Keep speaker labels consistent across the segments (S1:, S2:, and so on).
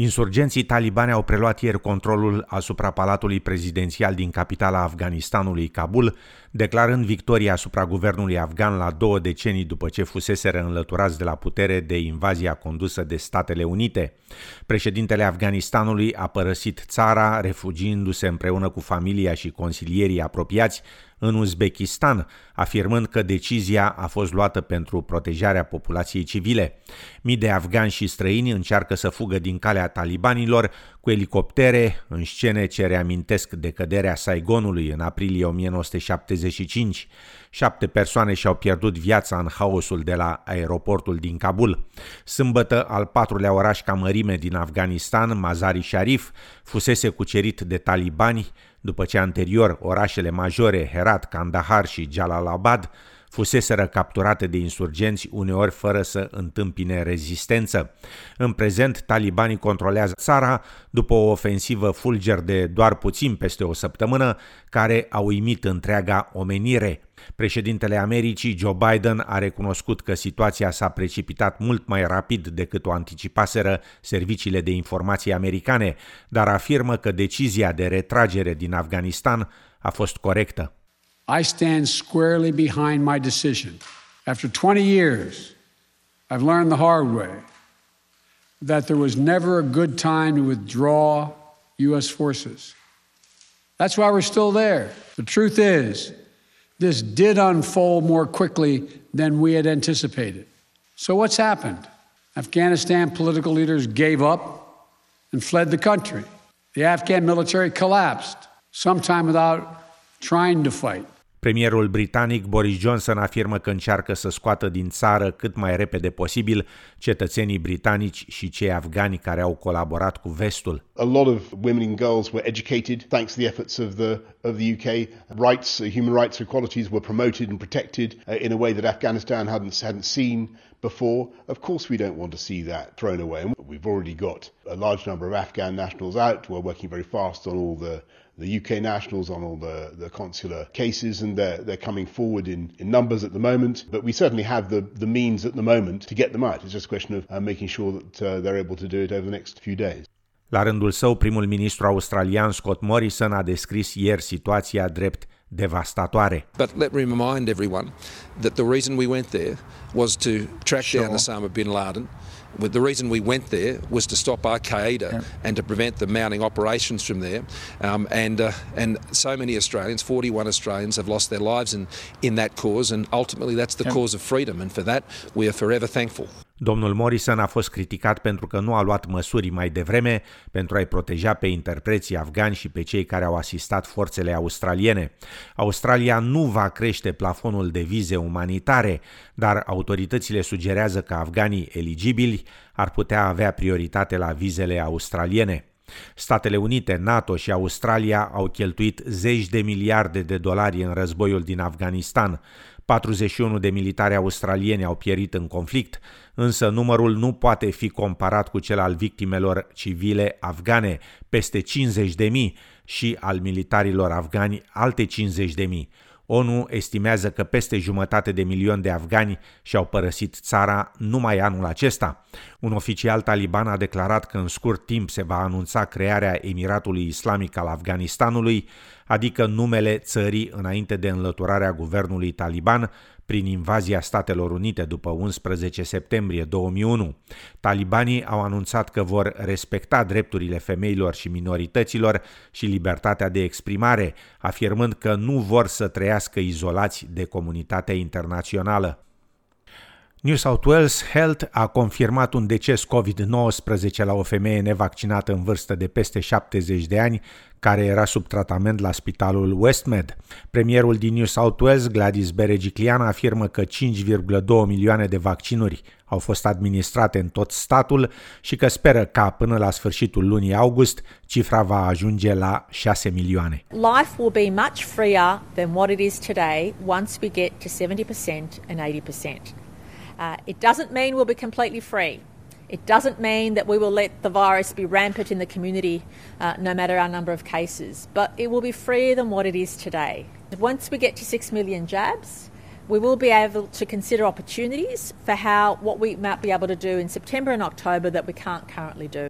S1: Insurgenții talibani au preluat ieri controlul asupra palatului prezidențial din capitala Afganistanului, Kabul, declarând victoria asupra guvernului afgan la două decenii după ce fuseseră înlăturați de la putere de invazia condusă de Statele Unite. Președintele Afganistanului a părăsit țara, refugiindu-se împreună cu familia și consilierii apropiați în Uzbekistan, afirmând că decizia a fost luată pentru protejarea populației civile. Mii de afgani și străini încearcă să fugă din calea talibanilor cu elicoptere în scene ce reamintesc decăderea Saigonului în aprilie 1975. Șapte persoane și-au pierdut viața în haosul de la aeroportul din Kabul. Sâmbătă, al patrulea oraș ca mărime din Afganistan, Mazari Sharif, fusese cucerit de talibani, după ce anterior orașele majore Herat, Kandahar și Jalalabad fuseseră capturate de insurgenți uneori fără să întâmpine rezistență. În prezent, talibanii controlează țara după o ofensivă fulger de doar puțin peste o săptămână, care a uimit întreaga omenire. Președintele Americii, Joe Biden, a recunoscut că situația s-a precipitat mult mai rapid decât o anticipaseră serviciile de informații americane, dar afirmă că decizia de retragere din Afganistan a fost corectă.
S2: I stand squarely behind my decision. After 20 years, I've learned the hard way that there was never a good time to withdraw U.S. forces. That's why we're still there. The truth is, this did unfold more quickly than we had anticipated. So, what's happened? Afghanistan political leaders gave up and fled the country. The Afghan military collapsed, sometime without trying to fight.
S1: Premierul britanic Boris Johnson afirmă că încearcă să scoată din țară cât mai repede posibil cetățenii britanici și cei afgani care au colaborat cu vestul.
S3: A lot of women and girls were educated thanks to the efforts of the of the UK. Rights, uh, human rights equalities were promoted and protected uh, in a way that Afghanistan hadn't hadn't seen before. Of course we don't want to see that thrown away. We've already got a large number of Afghan nationals out. We're working very fast on all the the UK nationals on all the, the consular cases, and they're, they're coming forward in, in numbers at the moment. But we certainly have the, the means at the moment to get them out. It's just a question of uh, making sure that uh, they're able to do it over the next few days.
S1: La rândul său, primul ministru australian Scott Morrison a descris ieri situația drept devastatoare.
S4: But let me remind everyone that the reason we went there was to track sure. down Osama bin Laden the reason we went there was to stop Al Qaeda yeah. and to prevent the mounting operations from there. Um, and uh, and so many Australians, 41 Australians, have lost their lives in, in that cause, and ultimately that's the yeah. cause of freedom. And for that, we are forever thankful.
S1: Domnul Morrison a fost criticat pentru că nu a luat măsuri mai devreme pentru a-i proteja pe interpreții afgani și pe cei care au asistat forțele australiene. Australia nu va crește plafonul de vize umanitare, dar autoritățile sugerează că afganii eligibili ar putea avea prioritate la vizele australiene. Statele Unite, NATO și Australia au cheltuit zeci de miliarde de dolari în războiul din Afganistan. 41 de militari australieni au pierit în conflict, însă numărul nu poate fi comparat cu cel al victimelor civile afgane, peste 50 de mii, și al militarilor afgani, alte 50 de mii. ONU estimează că peste jumătate de milion de afgani și-au părăsit țara numai anul acesta. Un oficial taliban a declarat că în scurt timp se va anunța crearea Emiratului Islamic al Afganistanului, adică numele țării înainte de înlăturarea guvernului taliban prin invazia Statelor Unite după 11 septembrie 2001. Talibanii au anunțat că vor respecta drepturile femeilor și minorităților și libertatea de exprimare, afirmând că nu vor să trăiască izolați de comunitatea internațională. New South Wales Health a confirmat un deces COVID-19 la o femeie nevaccinată în vârstă de peste 70 de ani, care era sub tratament la spitalul Westmed. Premierul din New South Wales, Gladys Berejiklian, afirmă că 5,2 milioane de vaccinuri au fost administrate în tot statul și că speră ca până la sfârșitul lunii august cifra va ajunge la 6 milioane.
S5: Life will be much freer than what it is today once we get to 70% and 80%. Uh, it doesn't mean we'll be completely free. It doesn't mean that we will let the virus be rampant in the community uh, no matter our number of cases, but it will be freer than what it is today. Once we get to 6 million jabs, we will be able to consider opportunities for how what we might be able to do in September and October that we can't currently do.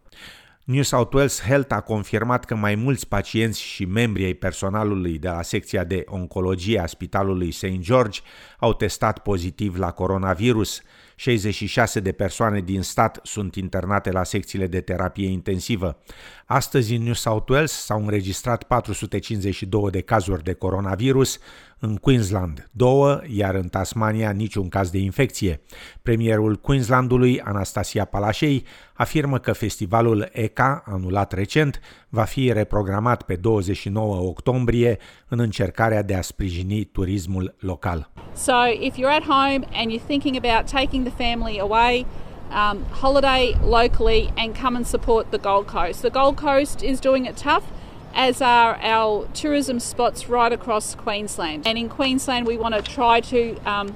S1: New South Wales Health a confirmat că mai mulți pacienți și membri ai personalului de la secția de oncologie a Spitalului St. George au testat pozitiv la coronavirus. 66 de persoane din stat sunt internate la secțiile de terapie intensivă. Astăzi în New South Wales s-au înregistrat 452 de cazuri de coronavirus, în Queensland două, iar în Tasmania niciun caz de infecție. Premierul Queenslandului, Anastasia Palaszczuk, afirmă că festivalul ECA, anulat recent, va fi reprogramat pe 29 octombrie în încercarea de a sprijini turismul local.
S6: So if you're at home and you're thinking about taking the family away, um, holiday locally and come and support the Gold Coast. The Gold Coast is doing it tough. As are our tourism spots right across Queensland. And in Queensland, we want to try to um,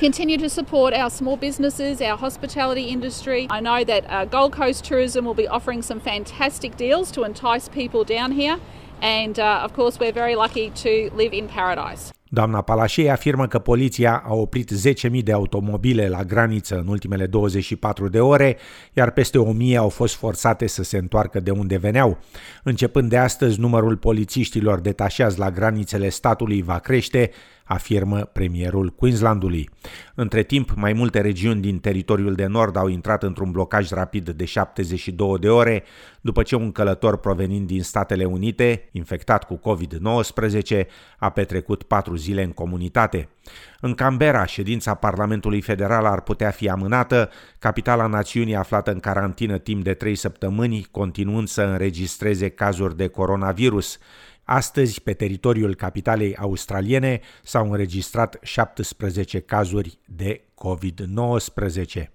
S6: continue to support our small businesses, our hospitality industry. I know that uh, Gold Coast Tourism will be offering some fantastic deals to entice people down here. And uh, of course, we're very lucky to live in paradise.
S1: Doamna Palașei afirmă că poliția a oprit 10.000 de automobile la graniță în ultimele 24 de ore, iar peste 1.000 au fost forțate să se întoarcă de unde veneau. Începând de astăzi, numărul polițiștilor detașați la granițele statului va crește, afirmă premierul Queenslandului. Între timp, mai multe regiuni din teritoriul de nord au intrat într-un blocaj rapid de 72 de ore, după ce un călător provenind din Statele Unite, infectat cu COVID-19, a petrecut patru zile în comunitate. În Canberra, ședința Parlamentului Federal ar putea fi amânată, capitala națiunii aflată în carantină timp de trei săptămâni, continuând să înregistreze cazuri de coronavirus. Astăzi, pe teritoriul capitalei australiene, s-au înregistrat 17 cazuri de COVID-19.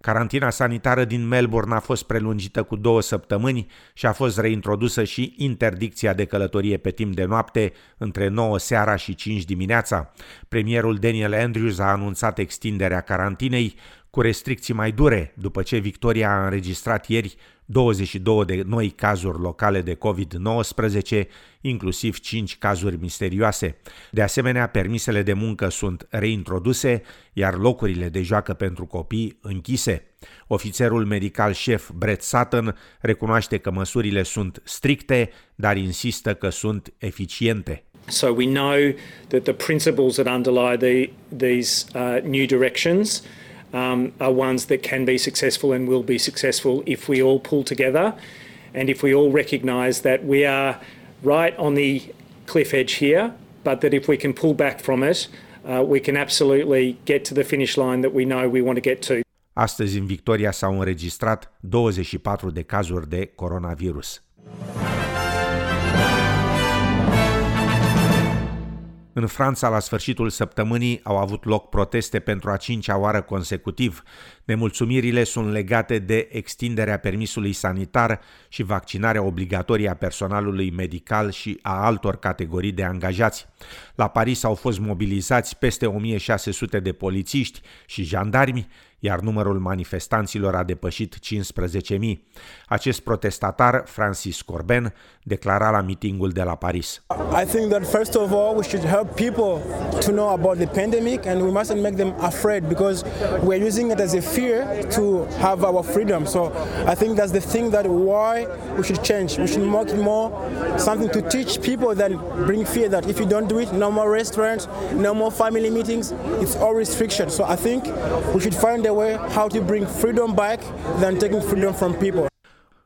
S1: Carantina sanitară din Melbourne a fost prelungită cu două săptămâni și a fost reintrodusă și interdicția de călătorie pe timp de noapte între 9 seara și 5 dimineața. Premierul Daniel Andrews a anunțat extinderea carantinei cu restricții mai dure după ce Victoria a înregistrat ieri 22 de noi cazuri locale de COVID-19, inclusiv 5 cazuri misterioase. De asemenea, permisele de muncă sunt reintroduse, iar locurile de joacă pentru copii închise. Ofițerul medical șef Brett Sutton recunoaște că măsurile sunt stricte, dar insistă că sunt eficiente.
S7: So we know that the principles that underlie the, these uh, new directions um, are ones that can be successful and will be successful if we all pull together and if we all recognise that we are right on the cliff edge here, but that if we can pull back from it, uh, we can absolutely get to the finish line that we know we want to get to.
S1: Astăzi în Victoria s-au înregistrat 24 de cazuri de coronavirus. În Franța, la sfârșitul săptămânii, au avut loc proteste pentru a cincea oară consecutiv. Nemulțumirile sunt legate de extinderea permisului sanitar și vaccinarea obligatorie a personalului medical și a altor categorii de angajați. La Paris au fost mobilizați peste 1600 de polițiști și jandarmi, iar numărul manifestanților a depășit 15.000. Acest protestatar, Francis Corben, declara la mitingul de la Paris.
S8: I think that first of all we should help people to know about the pandemic and we mustn't make them afraid because we're using it as a fear to have our freedom. So I think that's the thing that why we should change. We should make it more something to teach people that bring fear that if you don't do it, no more restaurants, no more family meetings, it's all restriction. So I think we should find a way how to bring freedom back than taking freedom from people.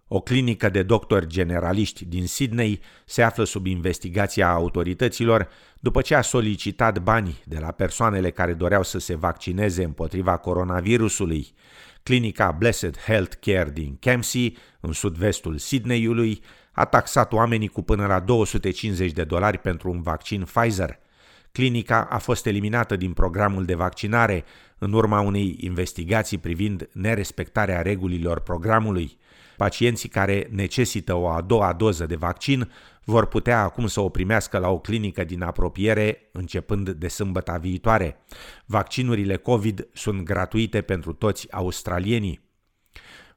S1: O clinică de doctori generaliști din Sydney se află sub investigația autorităților după ce a solicitat bani de la persoanele care doreau să se vaccineze împotriva coronavirusului. Clinica Blessed Health Care din Kempsey, în sud-vestul Sydneyului, a taxat oamenii cu până la 250 de dolari pentru un vaccin Pfizer. Clinica a fost eliminată din programul de vaccinare în urma unei investigații privind nerespectarea regulilor programului. Pacienții care necesită o a doua doză de vaccin vor putea acum să o primească la o clinică din apropiere începând de sâmbăta viitoare. Vaccinurile COVID sunt gratuite pentru toți australienii.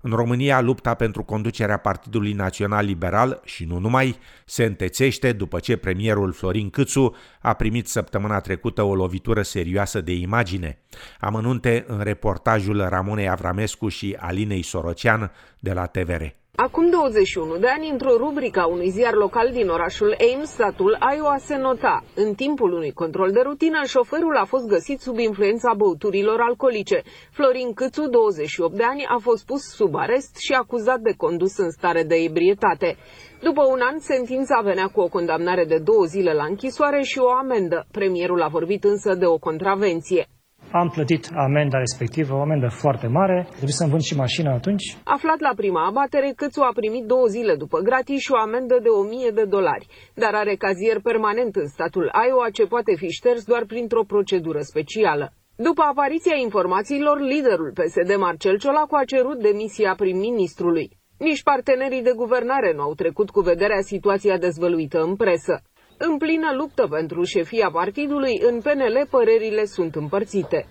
S1: În România, lupta pentru conducerea Partidului Național Liberal și nu numai se întețește după ce premierul Florin Câțu a primit săptămâna trecută o lovitură serioasă de imagine. Amănunte în reportajul Ramonei Avramescu și Alinei Sorocean de la TVR.
S9: Acum 21 de ani, într-o rubrică a unui ziar local din orașul Ames, statul Iowa se nota. În timpul unui control de rutină, șoferul a fost găsit sub influența băuturilor alcoolice. Florin Câțu, 28 de ani, a fost pus sub arest și acuzat de condus în stare de ebrietate. După un an, sentința venea cu o condamnare de două zile la închisoare și o amendă. Premierul a vorbit însă de o contravenție.
S10: Am plătit amenda respectivă, o amendă foarte mare. Trebuie să-mi vând și mașina atunci.
S9: Aflat la prima abatere, Câțu a primit două zile după gratis și o amendă de 1000 de dolari, dar are cazier permanent în statul Iowa ce poate fi șters doar printr-o procedură specială. După apariția informațiilor, liderul PSD Marcel Ciolacu a cerut demisia prim-ministrului. Nici partenerii de guvernare nu au trecut cu vederea situația dezvăluită în presă. În plină luptă pentru șefia partidului, în PNL părerile sunt împărțite.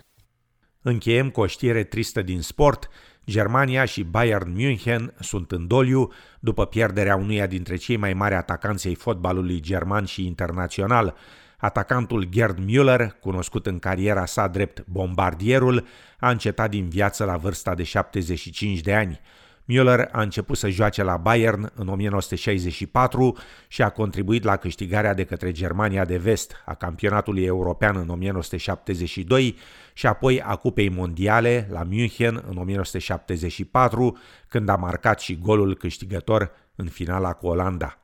S1: Încheiem cu o știre tristă din sport. Germania și Bayern München sunt în doliu după pierderea unuia dintre cei mai mari atacanți ai fotbalului german și internațional. Atacantul Gerd Müller, cunoscut în cariera sa drept bombardierul, a încetat din viață la vârsta de 75 de ani. Müller a început să joace la Bayern în 1964 și a contribuit la câștigarea de către Germania de Vest a campionatului european în 1972 și apoi a Cupei Mondiale la München în 1974, când a marcat și golul câștigător în finala cu Olanda.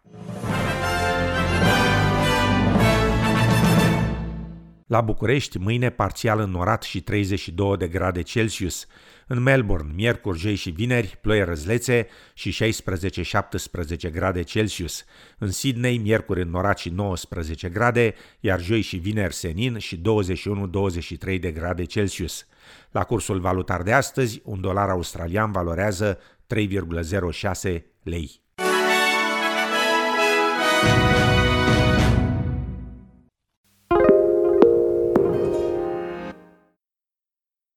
S1: La București, mâine parțial înnorat și 32 de grade Celsius. În Melbourne, miercuri, joi și vineri, ploi răzlețe și 16-17 grade Celsius. În Sydney, miercuri înnorat și 19 grade, iar joi și vineri senin și 21-23 de grade Celsius. La cursul valutar de astăzi, un dolar australian valorează 3,06 lei.